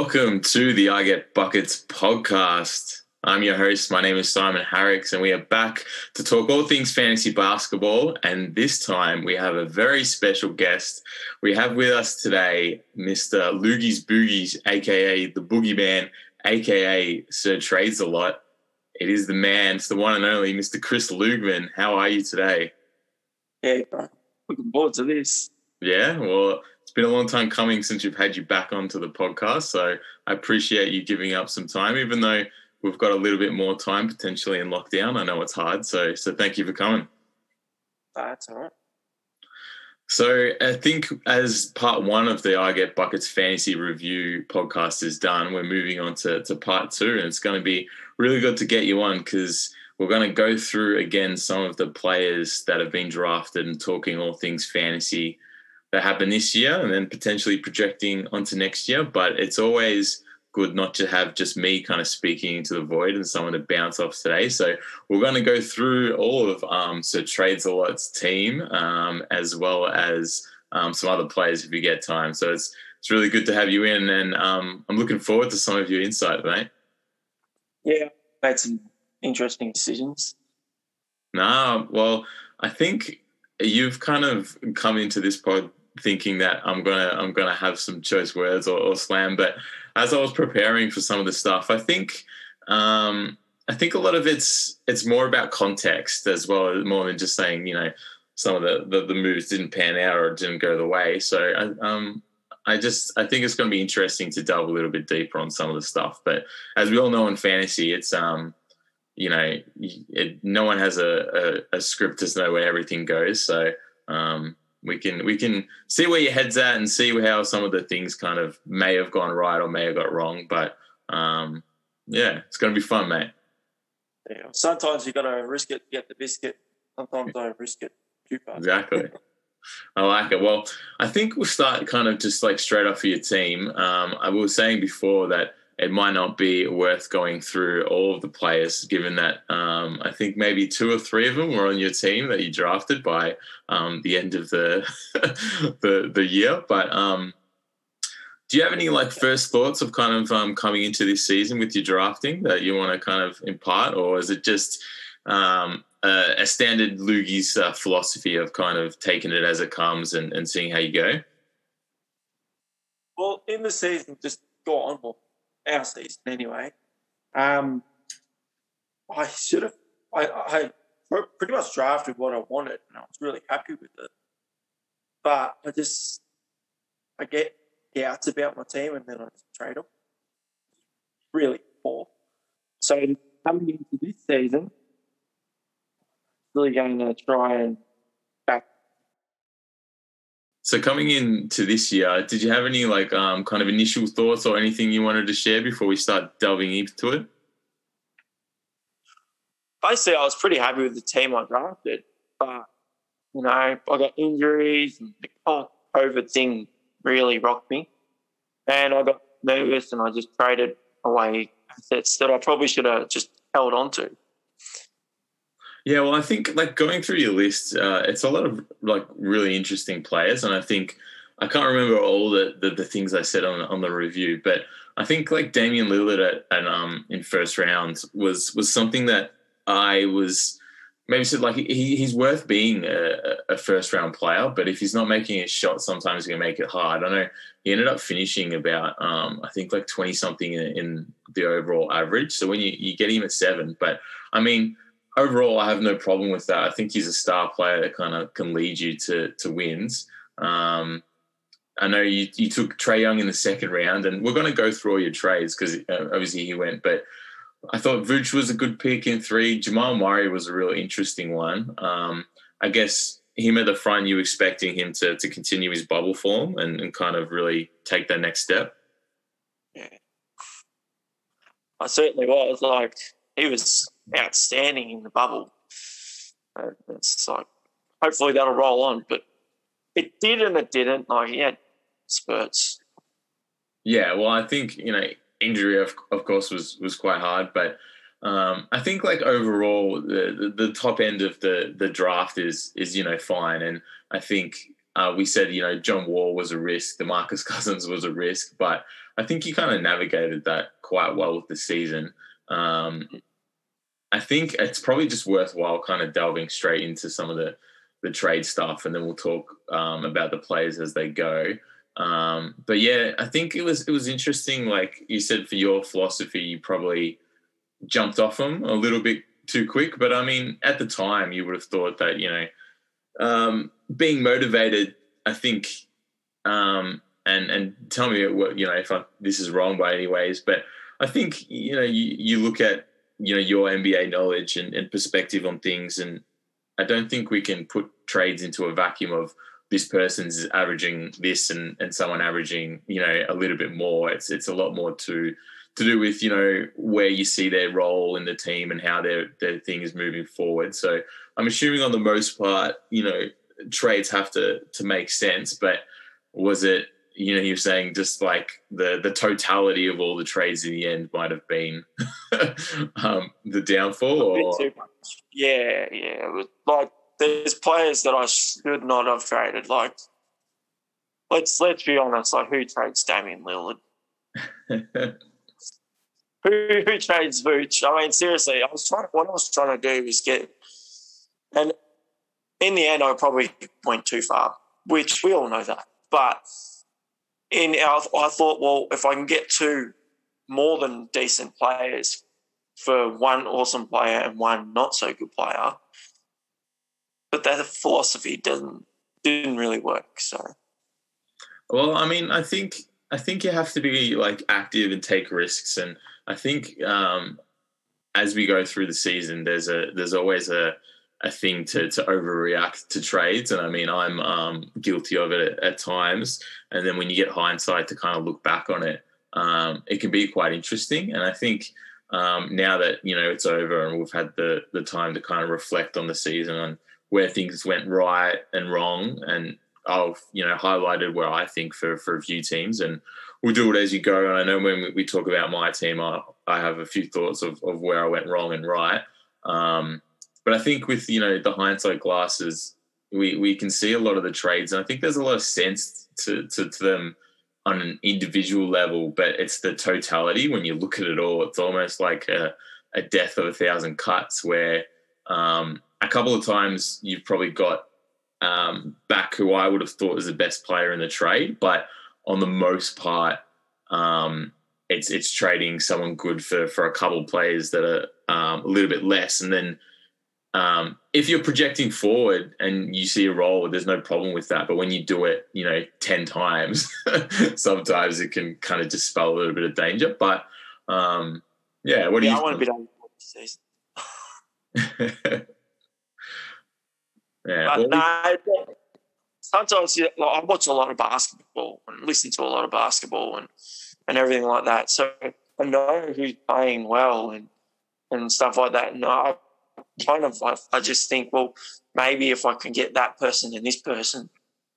Welcome to the I Get Buckets podcast. I'm your host. My name is Simon Harricks, and we are back to talk all things fantasy basketball. And this time we have a very special guest. We have with us today Mr. Loogies Boogies, aka the Boogie Boogeyman, aka Sir Trades a Lot. It is the man, it's the one and only Mr. Chris Lugman. How are you today? Bro. Looking forward to this. Yeah, well, been a long time coming since we've had you back onto the podcast. So I appreciate you giving up some time, even though we've got a little bit more time potentially in lockdown. I know it's hard. So so thank you for coming. That's all right. So I think as part one of the I Get Buckets fantasy review podcast is done, we're moving on to, to part two. And it's going to be really good to get you on because we're going to go through again some of the players that have been drafted and talking all things fantasy that happened this year and then potentially projecting onto next year. But it's always good not to have just me kind of speaking into the void and someone to bounce off today. So we're going to go through all of um, Sir Trades a Lot's team um, as well as um, some other players if you get time. So it's it's really good to have you in, and um, I'm looking forward to some of your insight, mate. Yeah, made some interesting decisions. Nah, well, I think you've kind of come into this pod thinking that I'm gonna I'm gonna have some choice words or, or slam, but as I was preparing for some of the stuff, I think um, I think a lot of it's it's more about context as well, more than just saying you know some of the the, the moves didn't pan out or didn't go the way. So I, um, I just I think it's going to be interesting to delve a little bit deeper on some of the stuff. But as we all know in fantasy, it's um you know it, no one has a, a, a script to know where everything goes. So um, we can we can see where your head's at and see how some of the things kind of may have gone right or may have got wrong. But um, yeah, it's going to be fun, mate. Yeah. Sometimes you got to risk it, get the biscuit. Sometimes I risk it too. Exactly. I like it. Well, I think we'll start kind of just like straight off for your team. Um, I was saying before that it might not be worth going through all of the players, given that um, I think maybe two or three of them were on your team that you drafted by um, the end of the the, the year. But um, do you have any like first thoughts of kind of um, coming into this season with your drafting that you want to kind of impart, or is it just um, a, a, standard Loogies uh, philosophy of kind of taking it as it comes and, and seeing how you go? Well, in the season, just go on. Well, our season anyway. Um, I should have. I, I pretty much drafted what I wanted, and I was really happy with it. But I just I get doubts about my team, and then I just trade them. Really poor. So coming into this season, really going to try and so coming into this year, did you have any like um, kind of initial thoughts or anything you wanted to share before we start delving into it? Basically, I was pretty happy with the team I drafted, but you know, I got injuries and the COVID thing really rocked me, and I got nervous and I just traded away assets that I probably should have just held on to. Yeah, well, I think like going through your list, uh, it's a lot of like really interesting players, and I think I can't remember all the, the, the things I said on on the review, but I think like Damian Lillard at, at um in first round was was something that I was maybe said like he, he's worth being a, a, first round player, but if he's not making his shot, sometimes he's gonna make it hard. I know he ended up finishing about um I think like twenty something in, in the overall average. So when you you get him at seven, but I mean overall, I have no problem with that. I think he's a star player that kind of can lead you to to wins. Um, I know you, you took Trae Young in the second round, and we're going to go through all your trades because uh, obviously he went. But I thought Vooch was a good pick in three. Jamal Murray was a real interesting one. Um, I guess him at the front, you expecting him to to continue his bubble form and, and kind of really take that next step. I certainly was. Like he was outstanding in the bubble. Uh, it's like hopefully that'll roll on, but it did and it didn't. Like he had spurts. Yeah, well, I think you know injury of of course was was quite hard, but um, I think like overall the, the, the top end of the the draft is is you know fine, and I think uh, we said, you know, John Wall was a risk, the Marcus Cousins was a risk, but I think he kind of navigated that quite well with the season. Um, I think it's probably just worthwhile kind of delving straight into some of the the trade stuff, and then we'll talk um, about the players as they go. Um, but yeah, I think it was it was interesting. Like you said, for your philosophy, you probably jumped off them a little bit too quick. But I mean, at the time, you would have thought that you know, um, being motivated. I think, um, and and tell me what you know if I, this is wrong by any ways, but I think you know you, you look at you know your NBA knowledge and, and perspective on things, and I don't think we can put trades into a vacuum of this person's averaging this and, and someone averaging, you know, a little bit more. It's it's a lot more to to do with, you know, where you see their role in the team and how their their thing is moving forward. So I'm assuming on the most part, you know, trades have to to make sense, but was it you know, you're saying just like the the totality of all the trades in the end might have been um, the downfall. Or? Yeah, yeah. Like there's players that I should not have traded. Like let's let's be honest. Like who trades Damian Lillard? who who trades Vooch? I mean, seriously, I was trying. What I was trying to do is get, and in the end, I probably went too far, which we all know that. But in our, I thought, well, if I can get two more than decent players for one awesome player and one not so good player, but that philosophy didn't didn't really work. So, well, I mean, I think I think you have to be like active and take risks, and I think um, as we go through the season, there's a there's always a a thing to to overreact to trades, and I mean I'm um, guilty of it at, at, times. And then when you get hindsight to kind of look back on it, um, it can be quite interesting. And I think um, now that you know it's over and we've had the the time to kind of reflect on the season on where things went right and wrong, and I've you know highlighted where I think for for a few teams, and we'll do it as you go. And I know when we talk about my team, I, I have a few thoughts of, of where I went wrong and right. Um, but I think with you know the hindsight glasses, we we can see a lot of the trades, and I think there's a lot of sense to to, to them on an individual level. But it's the totality when you look at it all. It's almost like a, a death of a thousand cuts, where um, a couple of times you've probably got um, back who I would have thought was the best player in the trade, but on the most part, um, it's it's trading someone good for for a couple of players that are um, a little bit less, and then um, if you're projecting forward and you see a role, there's no problem with that. But when you do it, you know, 10 times, sometimes it can kind of dispel a little bit of danger. But um, yeah, what yeah, do you I want to be done this season. yeah. But, no, sometimes like, I watch a lot of basketball and listen to a lot of basketball and, and everything like that. So I know who's playing well and, and stuff like that. And I kind of I, I just think, well, maybe if I can get that person and this person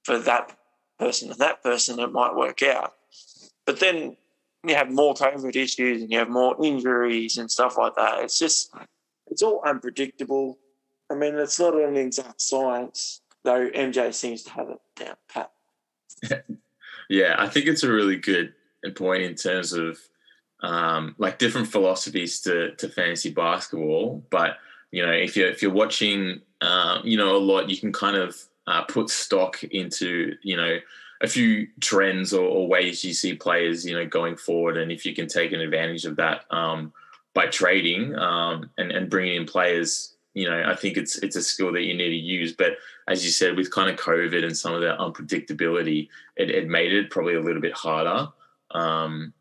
for that person and that person, it might work out. But then you have more COVID issues and you have more injuries and stuff like that. It's just, it's all unpredictable. I mean, it's not an exact science, though MJ seems to have it down pat. yeah, I think it's a really good point in terms of um, like different philosophies to, to fantasy basketball, but you know, if you're if you're watching, uh, you know, a lot, you can kind of uh, put stock into, you know, a few trends or, or, ways you see players, you know, going forward, and if you can take an advantage of that um, by trading um, and and bringing in players, you know, I think it's it's a skill that you need to use. But as you said, with kind of COVID and some of the unpredictability, it, it made it probably a little bit harder. Um,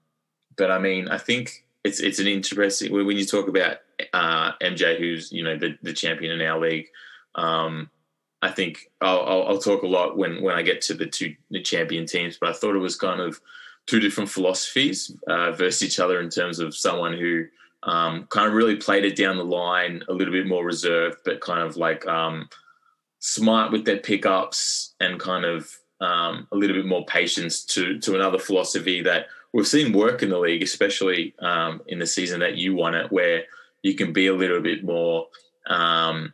but I mean, I think it's it's an interesting when you talk about uh, MJ, who's you know the, the champion in our league. Um, I think I'll, I'll, I'll, talk a lot when when I get to the two the champion teams, but I thought it was kind of two different philosophies uh, versus each other in terms of someone who um, kind of really played it down the line, a little bit more reserved, but kind of like um, smart with their pickups and kind of um, a little bit more patience to to another philosophy that we've seen work in the league, especially um, in the season that you won it, where you can be a little bit more um,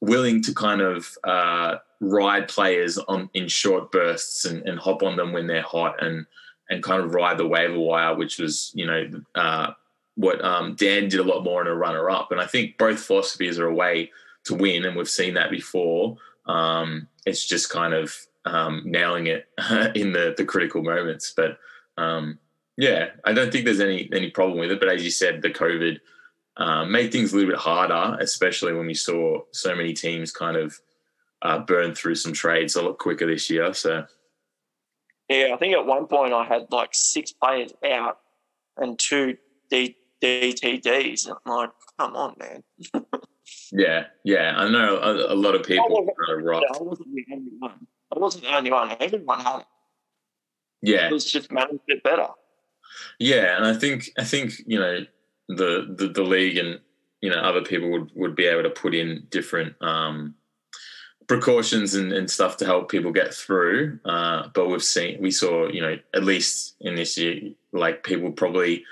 willing to kind of uh, ride players on in short bursts and, and, hop on them when they're hot and and kind of ride the waiver wire, which was you know uh, what um, Dan did a lot more in a runner up. And I think both philosophies are a way to win, and we've seen that before. Um, it's just kind of um, nailing it in the the critical moments, but. Um, yeah, I don't think there's any any problem with it. But as you said, the COVID um, made things a little bit harder, especially when we saw so many teams kind of uh, burn through some trades a lot quicker this year. So, yeah, I think at one point I had like six players out and two D- DTDs. And I'm like, come on, man. yeah, yeah, I know a, a lot of people kind of. I wasn't the only one. I wasn't the only one. Everyone had it. Yeah, it was just managed it better. Yeah, and I think I think you know the the, the league and you know other people would would be able to put in different um, precautions and, and stuff to help people get through. Uh, but we've seen we saw you know at least in this year like people probably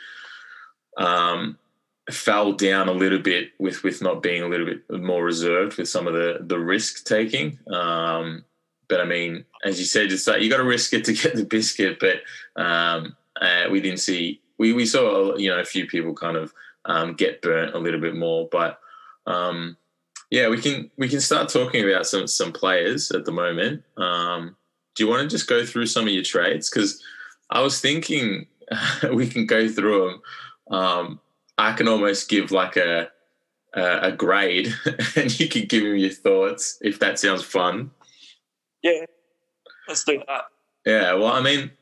um, fell down a little bit with with not being a little bit more reserved with some of the the risk taking. Um, but I mean, as you said, just like you got to risk it to get the biscuit. But um, uh, we didn't see we we saw you know a few people kind of um, get burnt a little bit more, but um, yeah, we can we can start talking about some some players at the moment. Um, do you want to just go through some of your trades? Because I was thinking we can go through them. Um, I can almost give like a a, a grade, and you can give me your thoughts if that sounds fun. Yeah, let's do that. Yeah, well, I mean,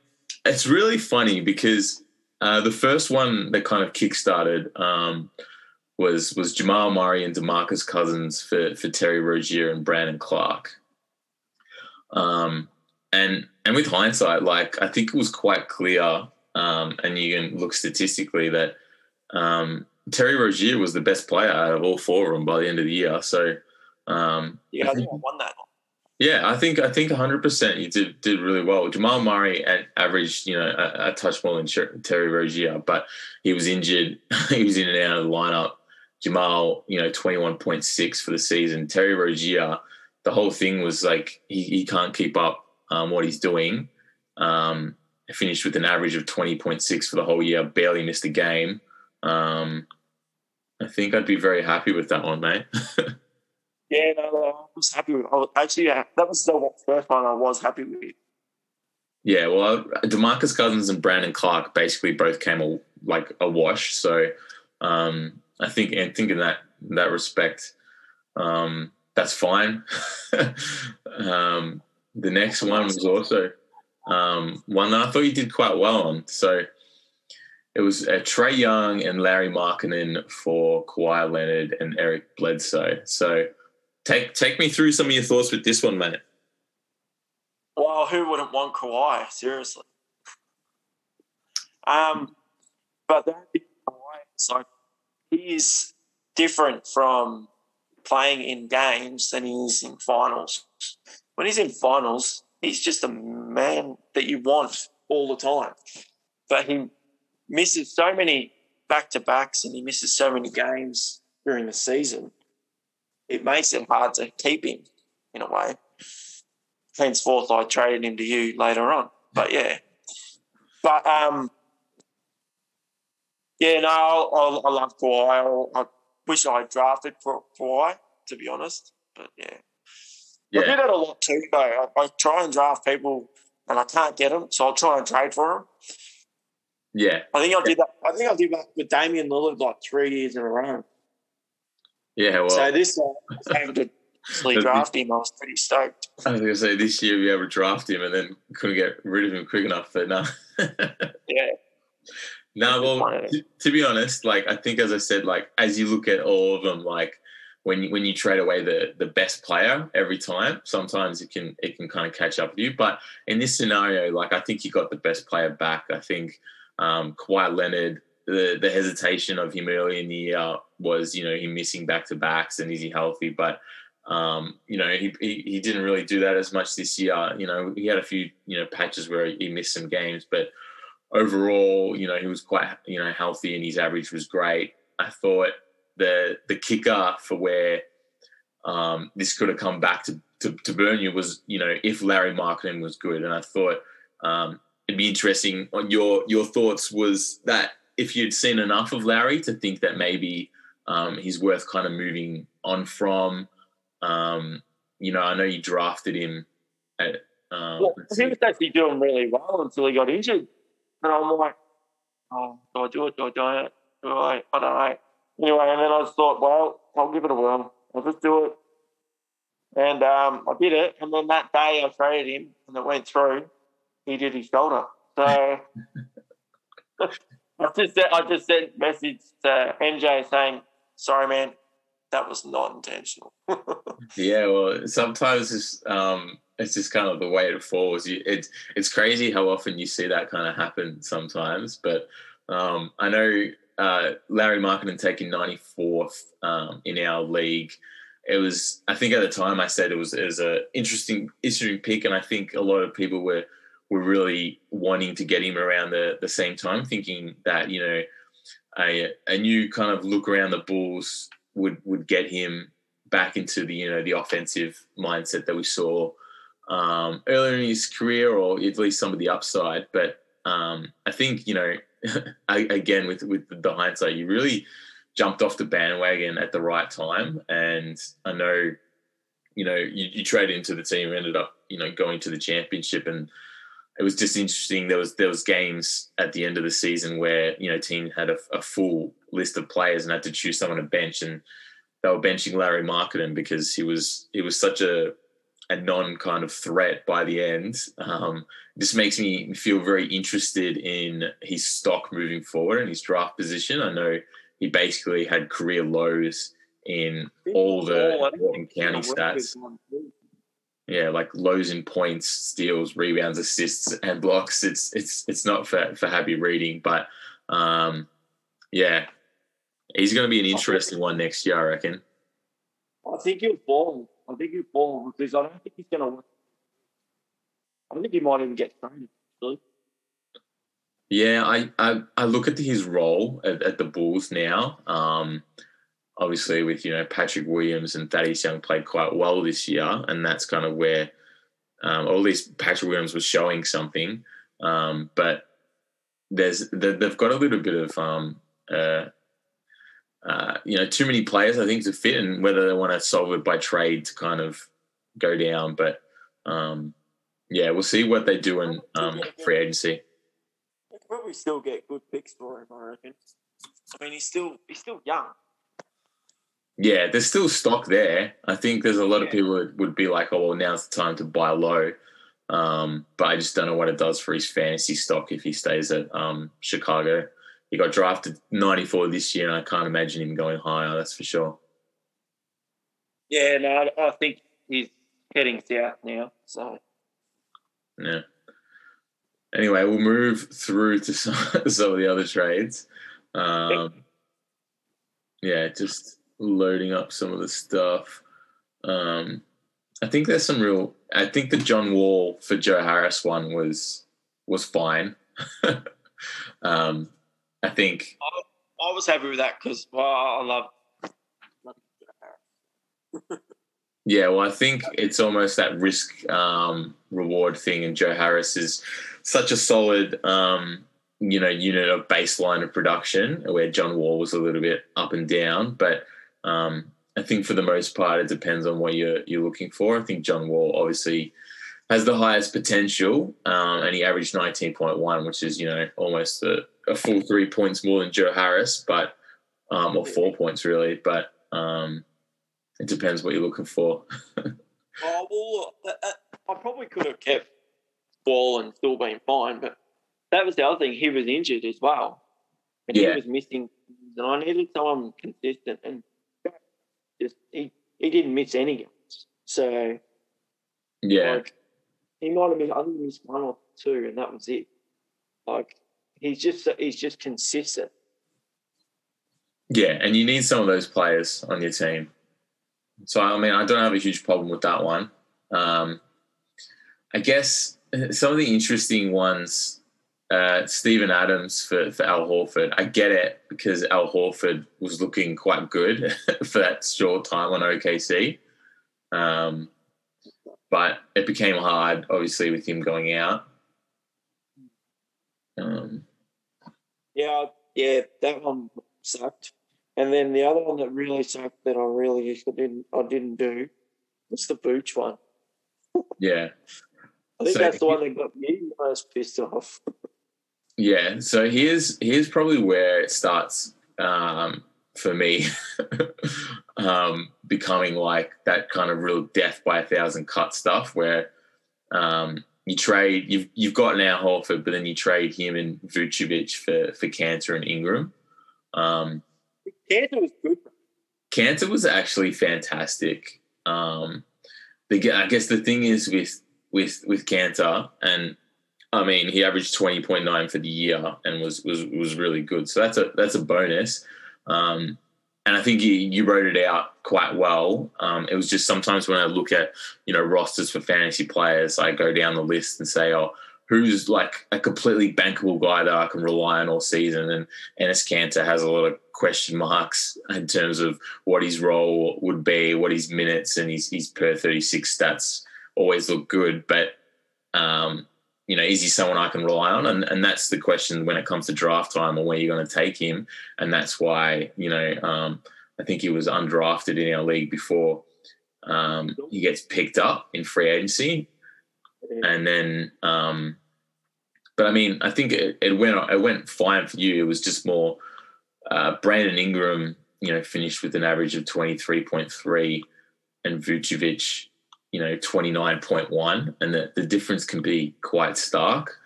it's really funny because uh, the first one that kind of kickstarted um, was was Jamal Murray and Demarcus Cousins for for Terry Rozier and Brandon Clarke. Um, and and with hindsight, like I think it was quite clear, um, and you can look statistically that um, Terry Rozier was the best player out of all four of them by the end of the year. So um, yeah, I think I won that. Yeah, I think I think 100 percent you did did really well. Jamal Murray averaged you know a, a touch more than Terry Rozier, but he was injured. he was in and out of the lineup. Jamal, you know, 21.6 for the season. Terry Rozier, the whole thing was like he, he can't keep up um, what he's doing. Um, finished with an average of 20.6 for the whole year. Barely missed a game. Um, I think I'd be very happy with that one, mate. Yeah, no, I was happy with. I actually, yeah, that was the first one I was happy with. Yeah, well, Demarcus Cousins and Brandon Clarke basically both came a, like a wash. So um, I think, and think in that in that respect, um, that's fine. um, the next one was also um, one that I thought you did quite well on. So it was uh, Trae Young and Larry Markkanen for Kawhi Leonard and Eric Bledsoe. So Take take me through some of your thoughts with this one, mate. Well, who wouldn't want Kawhi? Seriously. Um, but that Kawhi, so he's different from playing in games than he is in finals. When he's in finals, he's just a man that you want all the time. But he misses so many back to backs and he misses so many games during the season it makes it hard to keep him in a way. Henceforth, I traded him to you later on. But yeah, but um, yeah, no, I, I love Kawhi. I, I wish I drafted for Kawhi, to be honest. But yeah. yeah. I do that a lot too, though. I, I try and draft people and I can't get them, so I'll try and trade for them. Yeah, I think I did that. I think I did that with Damian Lillard like three years in a row. Yeah, well. So this I was to draft him. I was pretty stoked. I was going to say this year we able to draft him and then couldn't get rid of him quick enough. But no. yeah. No, well, to, to, be honest, like I think, as I said, like as you look at all of them, like when you, when you trade away the the best player every time, sometimes it can it can kind of catch up with you. But in this scenario, like I think you got the best player back. I think um, Kawhi Leonard the the hesitation of him early in the year was you know him missing back to backs and is he healthy? But um, you know he, he, he didn't really do that as much this year. You know he had a few you know patches where he missed some games but overall you know he was quite you know healthy and his average was great. I thought the the kicker for where um, this could have come back to, to, to burn you was, you know, if Larry Markkanen was good. And I thought um, it'd be interesting on your, your thoughts was that if you'd seen enough of Larry to think that maybe um, he's worth kind of moving on from, um, you know, I know you drafted him at, um, well, he was actually doing really well until he got injured. And I'm like, oh, do I do it? Do I do it? Do I? I don't know. Anyway, and then I just thought, well, I'll give it a whirl. I'll just do it. And um, I did it. And then that day I traded him and it went through. He did his shoulder. So I just I just sent message to MJ saying, sorry, man, that was not intentional. yeah, well, sometimes it's, um, it's just kind of the way it falls. You, it's it's crazy how often you see that kind of happen sometimes. But um, I know uh, Larry Markkanen taking 94th um, in our league. It was, I think at the time I said it was, it was a interesting, interesting pick, and I think a lot of people were were really wanting to get him around the the same time, thinking that you know a a new kind of look around the Bulls would would get him back into the you know the offensive mindset that we saw um, earlier in his career, or at least some of the upside. But um, I think you know again with with the hindsight, you really jumped off the bandwagon at the right time. And I know, you know, you, you traded into the team, ended up, you know, going to the championship, and it was just interesting. There was there was games at the end of the season where you know team had a, a full list of players and had to choose someone to bench, and they were benching Larry Markkanen because he was he was such a a non kind of threat by the end. Um, this makes me feel very interested in his stock moving forward and his draft position. I know he basically had career lows in all the in county stats. Yeah, like lows in points, steals, rebounds, assists, and blocks. It's it's it's not for, for happy reading, but um, yeah, he's going to be an interesting one next year, I reckon. I think he'll fall I think he'll fall because I don't think he's going to. I think he might even get traded. Actually. Yeah, I, I, I look at his role at, at the Bulls now. Um, obviously, with you know Patrick Williams and Thaddeus Young played quite well this year, and that's kind of where, um, or Patrick Williams was showing something. Um, but there's they've got a little bit of um, uh, uh, you know, too many players, I think, to fit, and whether they want to solve it by trade to kind of go down. But um, yeah, we'll see what they do in um, free agency. They probably still get good picks for him, I reckon. I mean, he's still he's still young. Yeah, there's still stock there. I think there's a lot yeah. of people that would be like, "Oh, well, now's the time to buy low." Um, but I just don't know what it does for his fantasy stock if he stays at um, Chicago he got drafted 94 this year, and I can't imagine him going higher. That's for sure. Yeah, no, I think he's heading south now. So, yeah. Anyway, we'll move through to some, some of the other trades. Um, yeah, just loading up some of the stuff. Um, I think there's some real. I think the John Wall for Joe Harris one was was fine. um, I think I, I was happy with that because well, I love. yeah, well, I think it's almost that risk um, reward thing, and Joe Harris is such a solid, um, you know, unit of baseline of production. Where John Wall was a little bit up and down, but um, I think for the most part, it depends on what you're you're looking for. I think John Wall obviously has the highest potential, um, and he averaged 19.1, which is you know almost a, a, full three points more than Joe Harris, but um, or four points really. But um, it depends what you're looking for. oh well, I probably could have kept ball and still been fine, but that was the other thing. He was injured as well, and yeah. he was missing. And I needed someone consistent, and just he he didn't miss any games. So yeah. Like, he might have been I think he missed one or two, and that was it. Like he's just he's just consistent. Yeah, and you need some of those players on your team. So I mean, I don't have a huge problem with that one. Um, I guess some of the interesting ones, uh, Steven Adams for, for Al Horford. I get it because Al Horford was looking quite good for that short time on OKC. Um, but it became hard, obviously, with him going out. Um, Yeah, yeah, that one sucked. And then the other one that really sucked that I really didn't I didn't do was the Vooch one. yeah, I think So- that's the one that got me most pissed off. Yeah. So here's here's probably where it starts um, for me, um, becoming like that kind of real death by a thousand cut stuff where um, you trade you've you've got now Horford, but then you trade him and Vucevic for for Kanter and Ingram. Um, Kanter was good. Kanter was actually fantastic. Um, the, I guess the thing is with with with Kanter, and I mean he averaged twenty point nine for the year and was was was really good. So that's a that's a bonus. Um, and I think you, you wrote it out quite well. Um, it was just sometimes when I look at you know rosters for fantasy players, I go down the list and say, oh, who's like a completely bankable guy that I can rely on all season? And Enes Kanter has a lot of question marks in terms of what his role would be, what his minutes and his, his per 36 stats always look good. But, um, you know, is he someone I can rely on? And, and that's the question when it comes to draft time or where you're going to take him. And that's why, you know, um, I think he was undrafted in our league before um, he gets picked up in free agency and then um but i mean i think it, it went it went fine for you it was just more uh brandon ingram you know finished with an average of 23.3 and vucevic you know 29.1 and the, the difference can be quite stark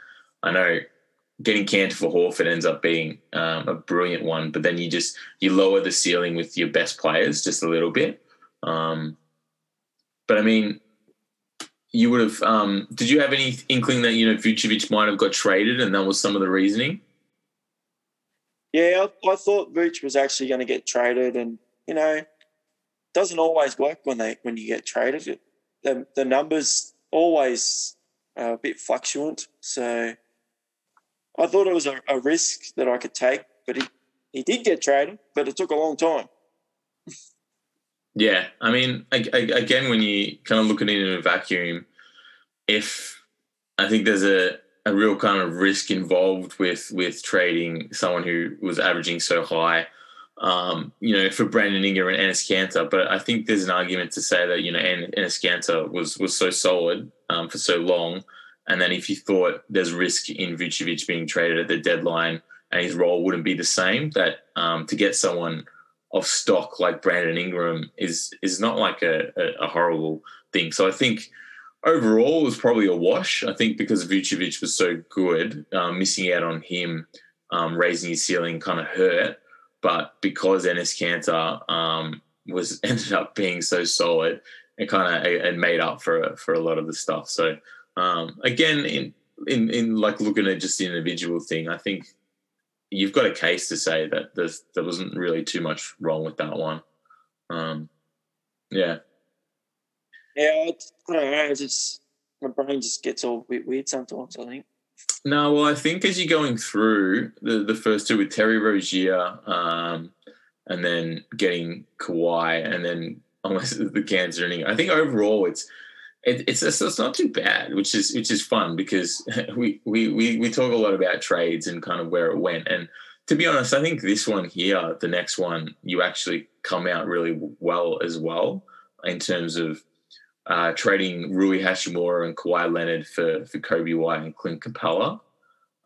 i know getting Kanter for Horford ends up being um, a brilliant one, but then you just you lower the ceiling with your best players just a little bit. Um, but I mean, you would have. Um, did you have any inkling that you know Vucevic might have got traded, and that was some of the reasoning? Yeah, I, I thought Vooch was actually going to get traded, and you know, doesn't always work when they when you get traded. It, the the numbers always are a bit fluctuant, so I thought it was a, a risk that I could take. But he he did get traded, but it took a long time. Yeah, I mean, ag- ag- again, when you kind of look at it in a vacuum, if I think there's a, a real kind of risk involved with with trading someone who was averaging so high, um, you know, for Brandon Ingram and Enes Kanter. But I think there's an argument to say that you know En- Enes Kanter was was so solid um, for so long, and then if you thought there's risk in Vucevic being traded at the deadline and his role wouldn't be the same, that um, to get someone of stock like Brandon Ingram is is not like a, a, a horrible thing. So I think overall it was probably a wash. I think because Vucevic was so good, um, missing out on him, um, raising his ceiling kind of hurt. But because Enes Kanter um, was ended up being so solid, it kind of it, made up for for a lot of the stuff. So um, again, in in in like looking at just the individual thing, I think you've got a case to say that there's there wasn't really too much wrong with that one. Um, yeah, Yeah, I, don't know. Just my brain just gets all weird sometimes. I think. No, well, I think as you're going through the the first two with Terry Rozier, um, and then getting Kawhi, and then almost the cancer inning. I think overall it's. It, it's it's not too bad, which is which is fun because we, we we we talk a lot about trades and kind of where it went. And to be honest, I think this one here, the next one, you actually come out really well as well in terms of uh, trading Rui Hachimura and Kawhi Leonard for for Coby White and Clint Capela.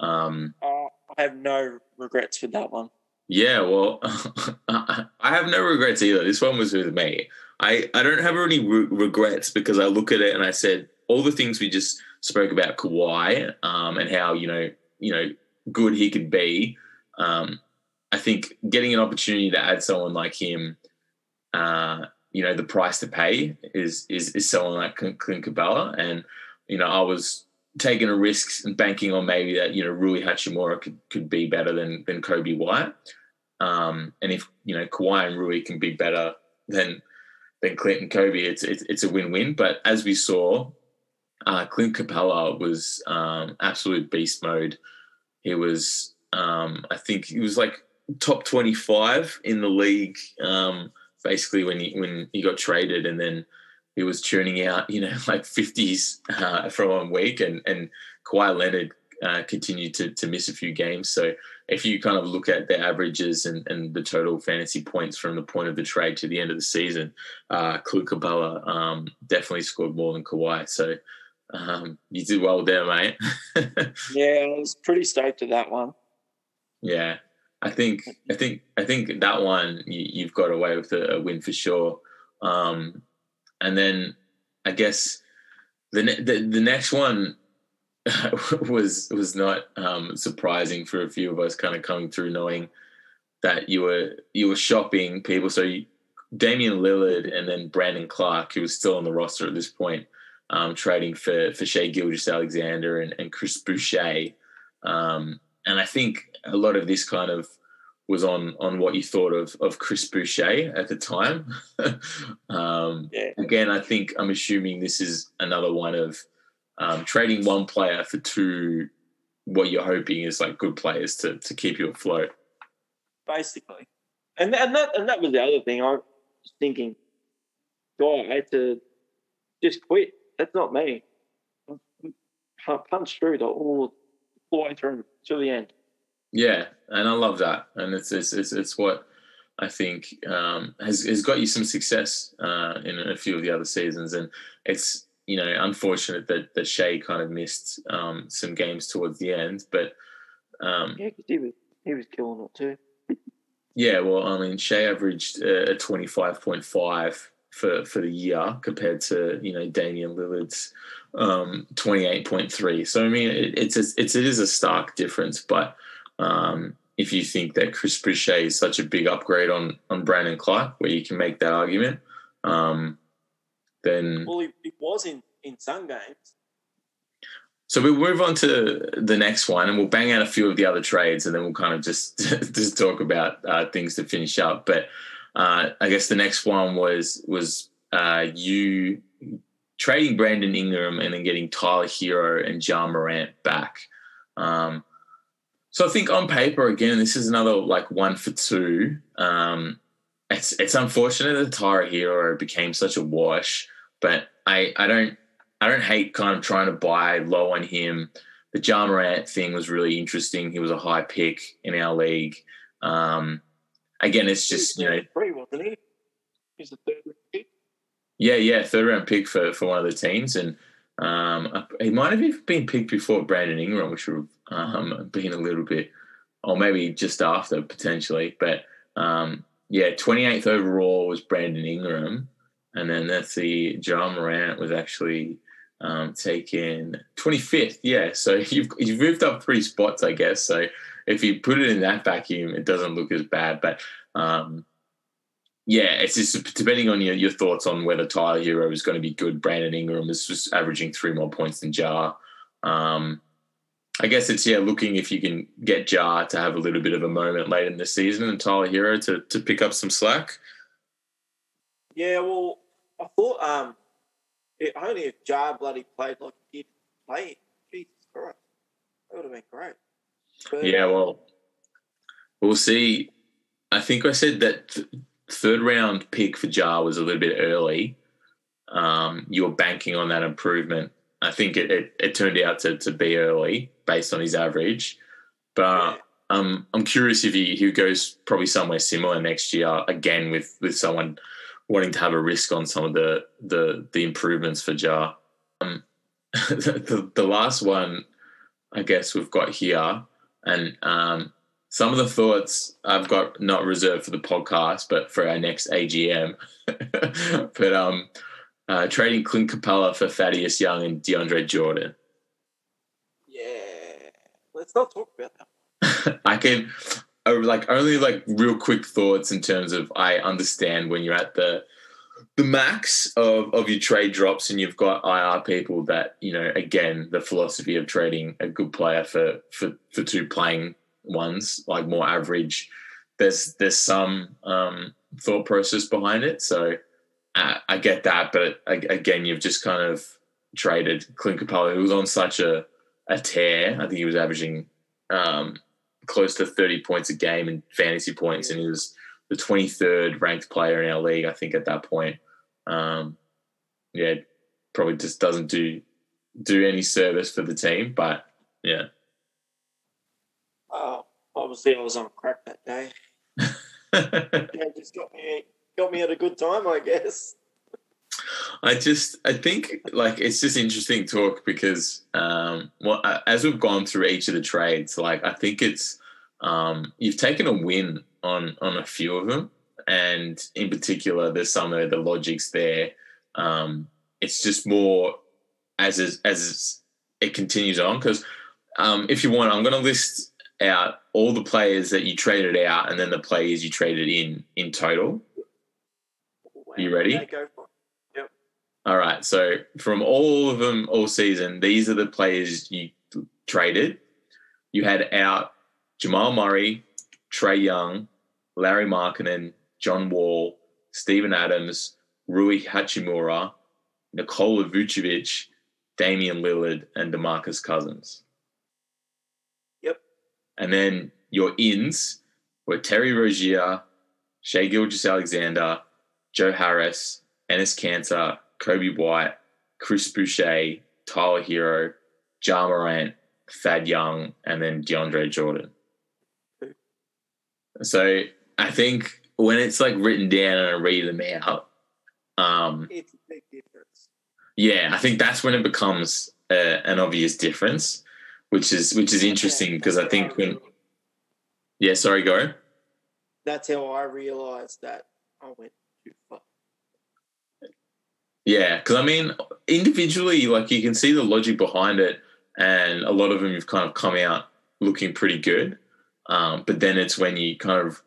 Um, Uh, I have no regrets with that one. yeah, well, I have no regrets either. This one was with me. I, I don't have any re- regrets because I look at it and I said all the things we just spoke about Kawhi um, and how you know you know good he could be. Um, I think getting an opportunity to add someone like him, uh, you know, the price to pay is is is someone like Clint Capela, and you know I was taking a risk and banking on maybe that you know Rui Hachimura could could be better than than Coby White. Um, and if you know Kawhi and Rui can be better than than Clint and Kobe, it's it's, it's a win win. But as we saw, uh, Clint Capela was um, absolute beast mode. He was, um, I think, he was like top twenty five in the league. Um, basically, when he when he got traded, and then he was churning out, you know, like 50s uh, for one week, and and Kawhi Leonard uh, continued to to miss a few games. So if you kind of look at the averages and, and the total fantasy points from the point of the trade to the end of the season, uh, Capela um, definitely scored more than Kawhi. So um, you did well there, mate. yeah, I was pretty stoked with that one. Yeah, I think I think I think that one you, have got away with a, a win for sure. Um, and then I guess the, the the next one was was not um, surprising for a few of us, kind of coming through knowing that you were you were shopping people. So you, Damian Lillard and then Brandon Clarke, who was still on the roster at this point, um, trading for for Shai Gilgeous-Alexander and, and Chris Boucher. Um, and I think a lot of this kind of was on on what you thought of of Chris Boucher at the time. um, yeah. Again, I think I'm assuming this is another one of um, trading one player for two. What you're hoping is like good players to to keep you afloat. Basically, and and that and that was the other thing I was thinking. God, I had to just quit. That's not me. Punch through the all the way through to the end. Yeah, and I love that, and it's it's it's, it's what I think um, has has got you some success uh, in a few of the other seasons, and it's you know unfortunate that that Shai kind of missed um, some games towards the end, but um, yeah, he was he was killing it too. yeah, well, I mean, Shai averaged a twenty five point five for for the year compared to you know Damian Lillard's um, twenty eight point three. So I mean, it, it's a, it's it is a stark difference, but um, if you think that Chris Boucher is such a big upgrade on on Brandon Clarke, where you can make that argument, um, then well, it, it was in in some games. So we'll move on to the next one, and we'll bang out a few of the other trades, and then we'll kind of just just talk about uh, things to finish up. But uh, I guess the next one was was uh, you trading Brandon Ingram and then getting Tyler Herro and Ja Morant back. Um, so I think on paper, again, this is another like one for two. Um, it's it's unfortunate that Tyler Herro became such a wash, but I I don't I don't hate kind of trying to buy low on him. The Ja Morant thing was really interesting. He was a high pick in our league. Um, again, it's just you know, three wasn't he? He's the third pick. Yeah, yeah, third round pick for for one of the teams, and um, he might have even been picked before Brandon Ingram, which would have um, been a little bit, or maybe just after potentially. But um, yeah, 28th overall was Brandon Ingram. And then that's the Ja Morant was actually um, taken 25th. Yeah, so you've, you've moved up three spots, I guess. So if you put it in that vacuum, it doesn't look as bad. But um, yeah, it's just depending on your, your thoughts on whether Tyler Herro is going to be good. Brandon Ingram is just averaging three more points than Ja. Um, I guess it's yeah, looking if you can get Ja to have a little bit of a moment late in the season and Tyler Herro to to pick up some slack. Yeah, well, I thought um, it, only if Ja bloody played like he did play, Jesus Christ, that would have been great. But, yeah, well, we'll see. I think I said that third round pick for Ja was a little bit early. Um, you were banking on that improvement. I think it, it, it, turned out to, to be early based on his average. But um, I'm curious if he, he goes probably somewhere similar next year again with, with someone wanting to have a risk on some of the the, the improvements for Ja. Um, the, the last one, I guess we've got here, and um, some of the thoughts I've got not reserved for the podcast, but for our next AGM. but um, uh, trading Clint Capela for Thaddeus Young and DeAndre Jordan. Yeah, let's not talk about that. I can, uh, like, only like real quick thoughts in terms of I understand when you're at the the max of, of your trade drops and you've got IR people that you know again the philosophy of trading a good player for for for two playing ones, like more average. There's there's some um, thought process behind it, so I get that. But again, you've just kind of traded Clint Capela, who was on such a a tear. I think he was averaging um, close to 30 points a game in fantasy points, and he was the 23rd ranked player in our league. I think at that point. Um, yeah, probably just doesn't do do any service for the team. But yeah, Oh, obviously I was on crack that day. Yeah, just got me got me at a good time, I guess. I just I think like it's just interesting talk because um well uh, as we've gone through each of the trades like I think it's um you've taken a win on on a few of them and in particular there's some of the logics there um it's just more as is, as it continues on because um if you want I'm going to list out all the players that you traded out and then the players you traded in in total Are You ready? Yeah, go for it. All right. So from all of them all season, these are the players you traded. You had out Jamal Murray, Trae Young, Larry Markkanen, John Wall, Steven Adams, Rui Hachimura, Nikola Vucevic, Damian Lillard, and DeMarcus Cousins. And then your ins were Terry Rozier, Shai Gilgeous-Alexander, Joe Harris, Enes Kanter, Coby White, Chris Boucher, Tyler Herro, Ja Morant, Thad Young, and then DeAndre Jordan. So I think when it's like written down and I read them out, um, It's a big difference. yeah, I think that's when it becomes uh, an obvious difference, which is which is interesting because I think when yeah, sorry, go. that's how I realised that I went too far. Yeah, because I mean, individually, like you can see the logic behind it, and a lot of them have kind of come out looking pretty good. Um, but then it's when you kind of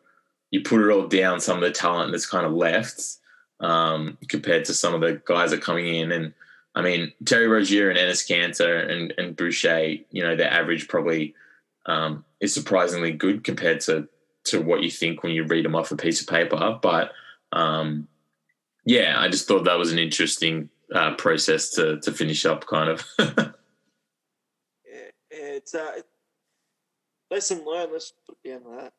you put it all down, some of the talent that's kind of left um, compared to some of the guys that are coming in. And I mean, Terry Rozier and Enes Kanter and, and Boucher, you know, their average probably um, is surprisingly good compared to to what you think when you read them off a piece of paper. But um, yeah, I just thought that was an interesting uh, process to to finish up, kind of. Yeah, it's uh, lesson learned. Let's put down that.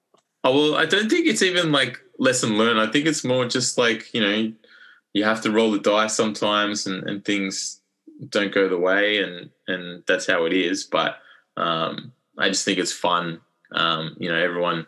oh well, I don't think it's even like lesson learned. I think it's more just like you know, you have to roll the dice sometimes, and, and things don't go the way, and and that's how it is. But um, I just think it's fun. Um, you know, everyone.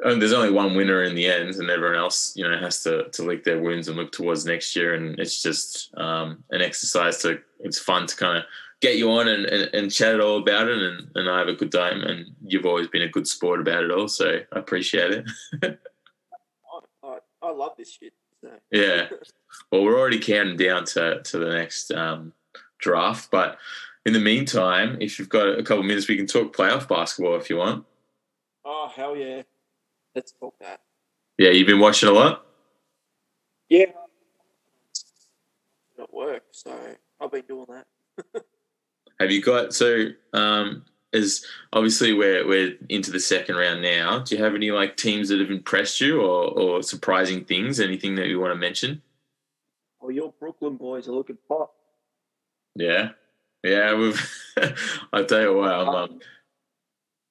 And there's only one winner in the end, and everyone else, you know, has to to lick their wounds and look towards next year. And it's just um, an exercise to. It's fun to kind of get you on and, and, and chat it all about it, and, and I have a good time. And you've always been a good sport about it, all, so I appreciate it. I, I, I love this shit. Yeah. Well, we're already counting down to to the next um, draft, but in the meantime, if you've got a couple of minutes, we can talk playoff basketball if you want. oh hell yeah! Let's talk that. Yeah, you've been watching a lot. Yeah. At work, so I've been doing that. Have you got so? Um, as obviously we're we're into the second round now. Do you have any like teams that have impressed you or or surprising things? Anything that you want to mention? Well, your Brooklyn boys are looking hot. Yeah, yeah. We've. I tell you what, I'm, um,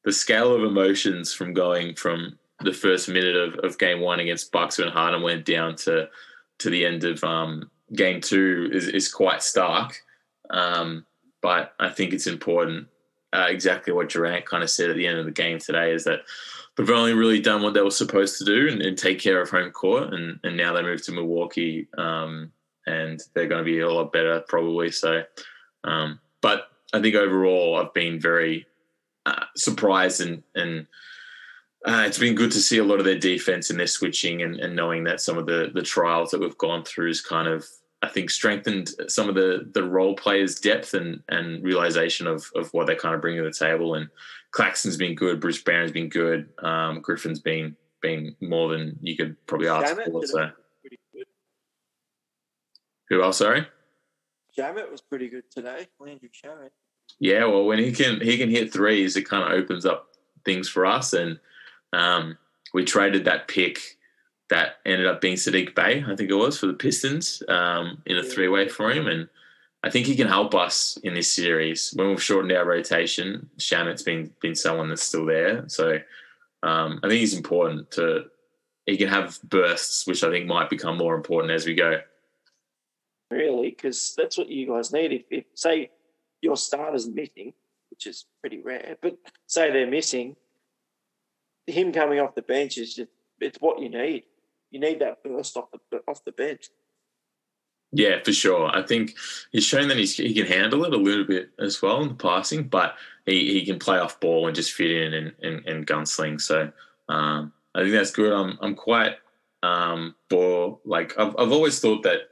the scale of emotions from going from the first minute of, of game one against Bucks when Harden went down to to the end of um, game two is, is quite stark. Um, but I think it's important. Uh, exactly what Durant kind of said at the end of the game today is that they've only really done what they were supposed to do and, and take care of home court, and, and now they move to Milwaukee, um, and they're going to be a lot better probably. So, um, but I think overall, I've been very uh, surprised and and uh, it's been good to see a lot of their defense and their switching and, and knowing that some of the the trials that we've gone through is kind of I think strengthened some of the the role players' depth and and realization of of what they kind of bring to the table. And Claxton's been good, Bruce Brown's been good, um, Griffin's been been more than you could probably ask for. So it pretty good. who else? Sorry. Shamet was pretty good today. Landry Shamet. Yeah, well, when he can he can hit threes, it kind of opens up things for us. And um, we traded that pick that ended up being Saddiq Bey, I think it was, for the Pistons um, in a three way for him. And I think he can help us in this series. When we've shortened our rotation, Shamet's been been someone that's still there. So um, I think he's important to. He can have bursts, which I think might become more important as we go. really, because that's what you guys need. If, if say your starter's are missing, which is pretty rare, but say they're missing, him coming off the bench is just it's what you need. You need that burst off the off the bench. Yeah, for sure. I think he's shown that he's, he can handle it a little bit as well in the passing, but he, he can play off ball and just fit in and, and, and gunsling. So um, I think that's good. I'm I'm quite um, for like I've I've always thought that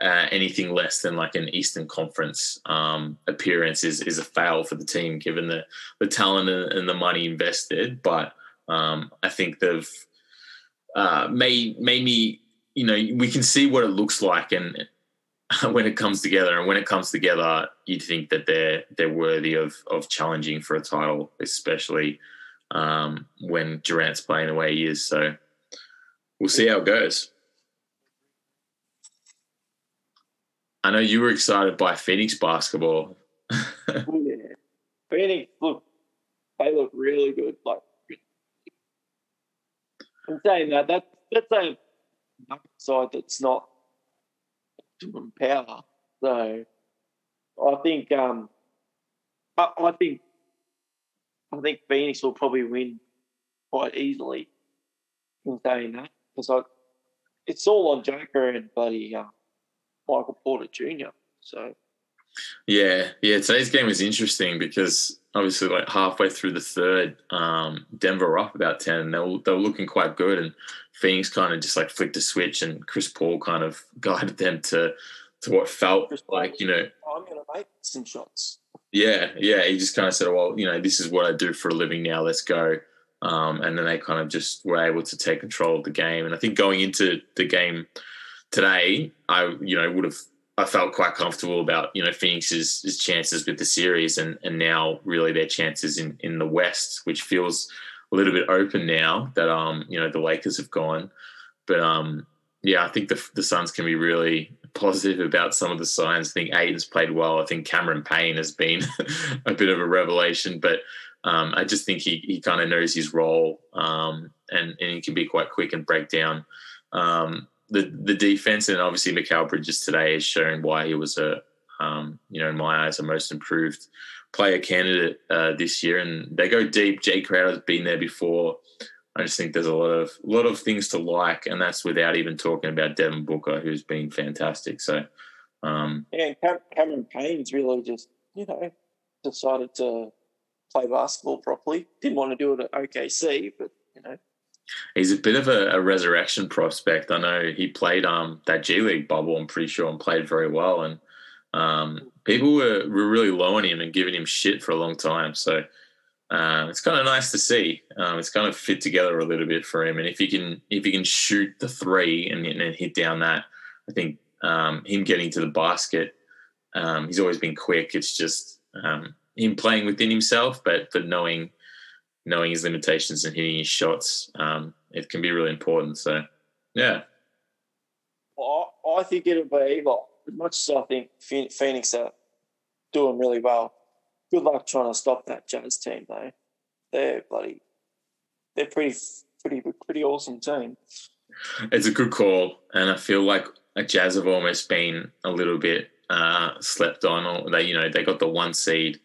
uh, anything less than like an Eastern Conference um, appearance is is a fail for the team, given the the talent and the money invested. But um, I think they've uh, made made me you know we can see what it looks like and when it comes together. And when it comes together you'd think that they're they're worthy of of challenging for a title especially um, when Durant's playing the way he is. So we'll see how it goes. I know you were excited by Phoenix basketball. Yeah. Phoenix look they look really good. Like I'm saying that that that's a side that's not optimum power. So I think um I, I think I think Phoenix will probably win quite easily in saying that because I it's all on Joker and buddy uh, Michael Porter Jr. So yeah, yeah. Today's game was interesting because obviously, like halfway through the third, um, Denver up about ten. And they were they were looking quite good, and Phoenix kind of just like flicked a switch, and Chris Paul kind of guided them to to what felt Chris like you know. I'm going to make some shots. Yeah, yeah. He just kind of said, "Well, you know, this is what I do for a living now. Let's go." Um, and then they kind of just were able to take control of the game. And I think going into the game today, I you know would have I felt quite comfortable about you know Phoenix's his chances with the series, and and now really their chances in in the West, which feels a little bit open now that um you know the Lakers have gone, but um yeah I think the the Suns can be really positive about some of the signs. I think Ayton's played well. I think Cameron Payne has been a bit of a revelation, but um, I just think he he kind of knows his role um, and and he can be quite quick and break down. Um, the the defense and obviously Mikal Bridges today has shown why he was a um, you know in my eyes a most improved player candidate uh, this year. And they go deep. Jae Crowder's been there before. I just think there's a lot of lot of things to like, and that's without even talking about Devin Booker, who's been fantastic. So, um, yeah, Cameron Payne's really just you know decided to play basketball properly. Didn't want to do it at OKC, but you know he's a bit of a, a, resurrection prospect. I know he played um that G League bubble. I'm pretty sure and played very well, and um, people were, were really low on him and giving him shit for a long time. So uh, it's kind of nice to see. Um, it's kind of fit together a little bit for him, and if he can if he can shoot the three and, and hit down that, I think um, him getting to the basket. Um, he's always been quick. It's just um, him playing within himself, but but knowing knowing his limitations and hitting his shots, um, it can be really important. So, yeah. Well, I think it'll be well, as much as I think Phoenix are doing really well. Good luck trying to stop that Jazz team, though. They're bloody, they're pretty, pretty, pretty awesome team. It's a good call, and I feel like a Jazz have almost been a little bit uh, slept on. Or they, you know, they got the one seed,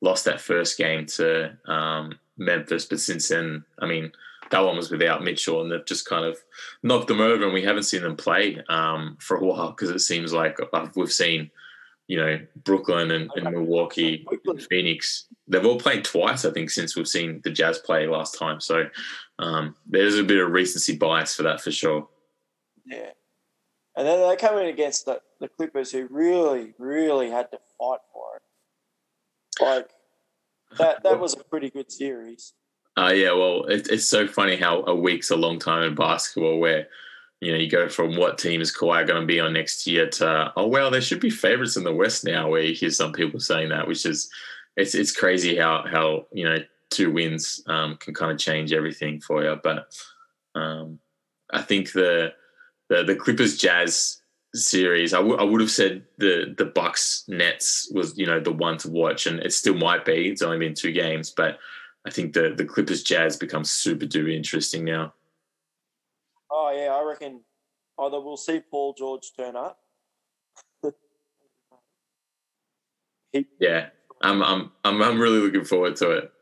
lost that first game to um, Memphis, but since then, I mean, that one was without Mitchell, and they've just kind of knocked them over, and we haven't seen them play um, for a while because it seems like we've seen, you know, Brooklyn and, and Milwaukee, and Phoenix. They've all played twice, I think, since we've seen the Jazz play last time. So um, there's a bit of recency bias for that for sure. Yeah, and then they come in against the, the Clippers, who really, really had to fight for it. Like that that was a pretty good series. Uh, yeah, well, it, it's so funny how a week's a long time in basketball where, you know, you go from what team is Kawhi going to be on next year to, oh, well, there should be favorites in the West now, where you hear some people saying that, which is, it's it's crazy how, how you know, two wins um, can kind of change everything for you. But um, I think the, the, the Clippers Jazz series, I, w- I would have said the the Bucks Nets was you know the one to watch, and it still might be. It's only been two games, but I think the the Clippers Jazz becomes super duper interesting now. Oh yeah, I reckon either we'll see Paul George turn up, yeah, I'm, I'm, I'm, I'm really looking forward to it.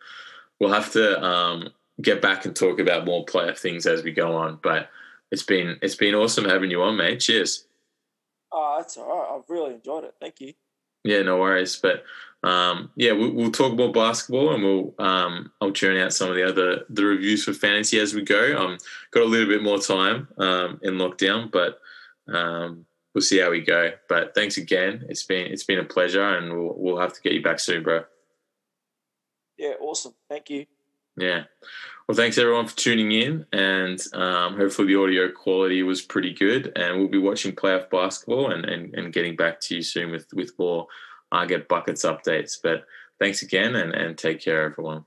We'll have to um, get back and talk about more player things as we go on. But it's been, it's been awesome having you on, mate. Cheers. Oh, that's all right. I've really enjoyed it. Thank you. Yeah, no worries. But um, yeah, we'll, we'll, talk more basketball, and we'll um, I'll churn out some of the other the reviews for fantasy as we go. Um, got a little bit more time um, in lockdown, but um, we'll see how we go. But thanks again. It's been it's been a pleasure, and we'll we'll have to get you back soon, bro. Yeah, awesome. Thank you. Yeah. Well, thanks everyone for tuning in, and um, hopefully the audio quality was pretty good. And we'll be watching playoff basketball and, and, and getting back to you soon with with more I get buckets updates. But thanks again, and, and take care, everyone.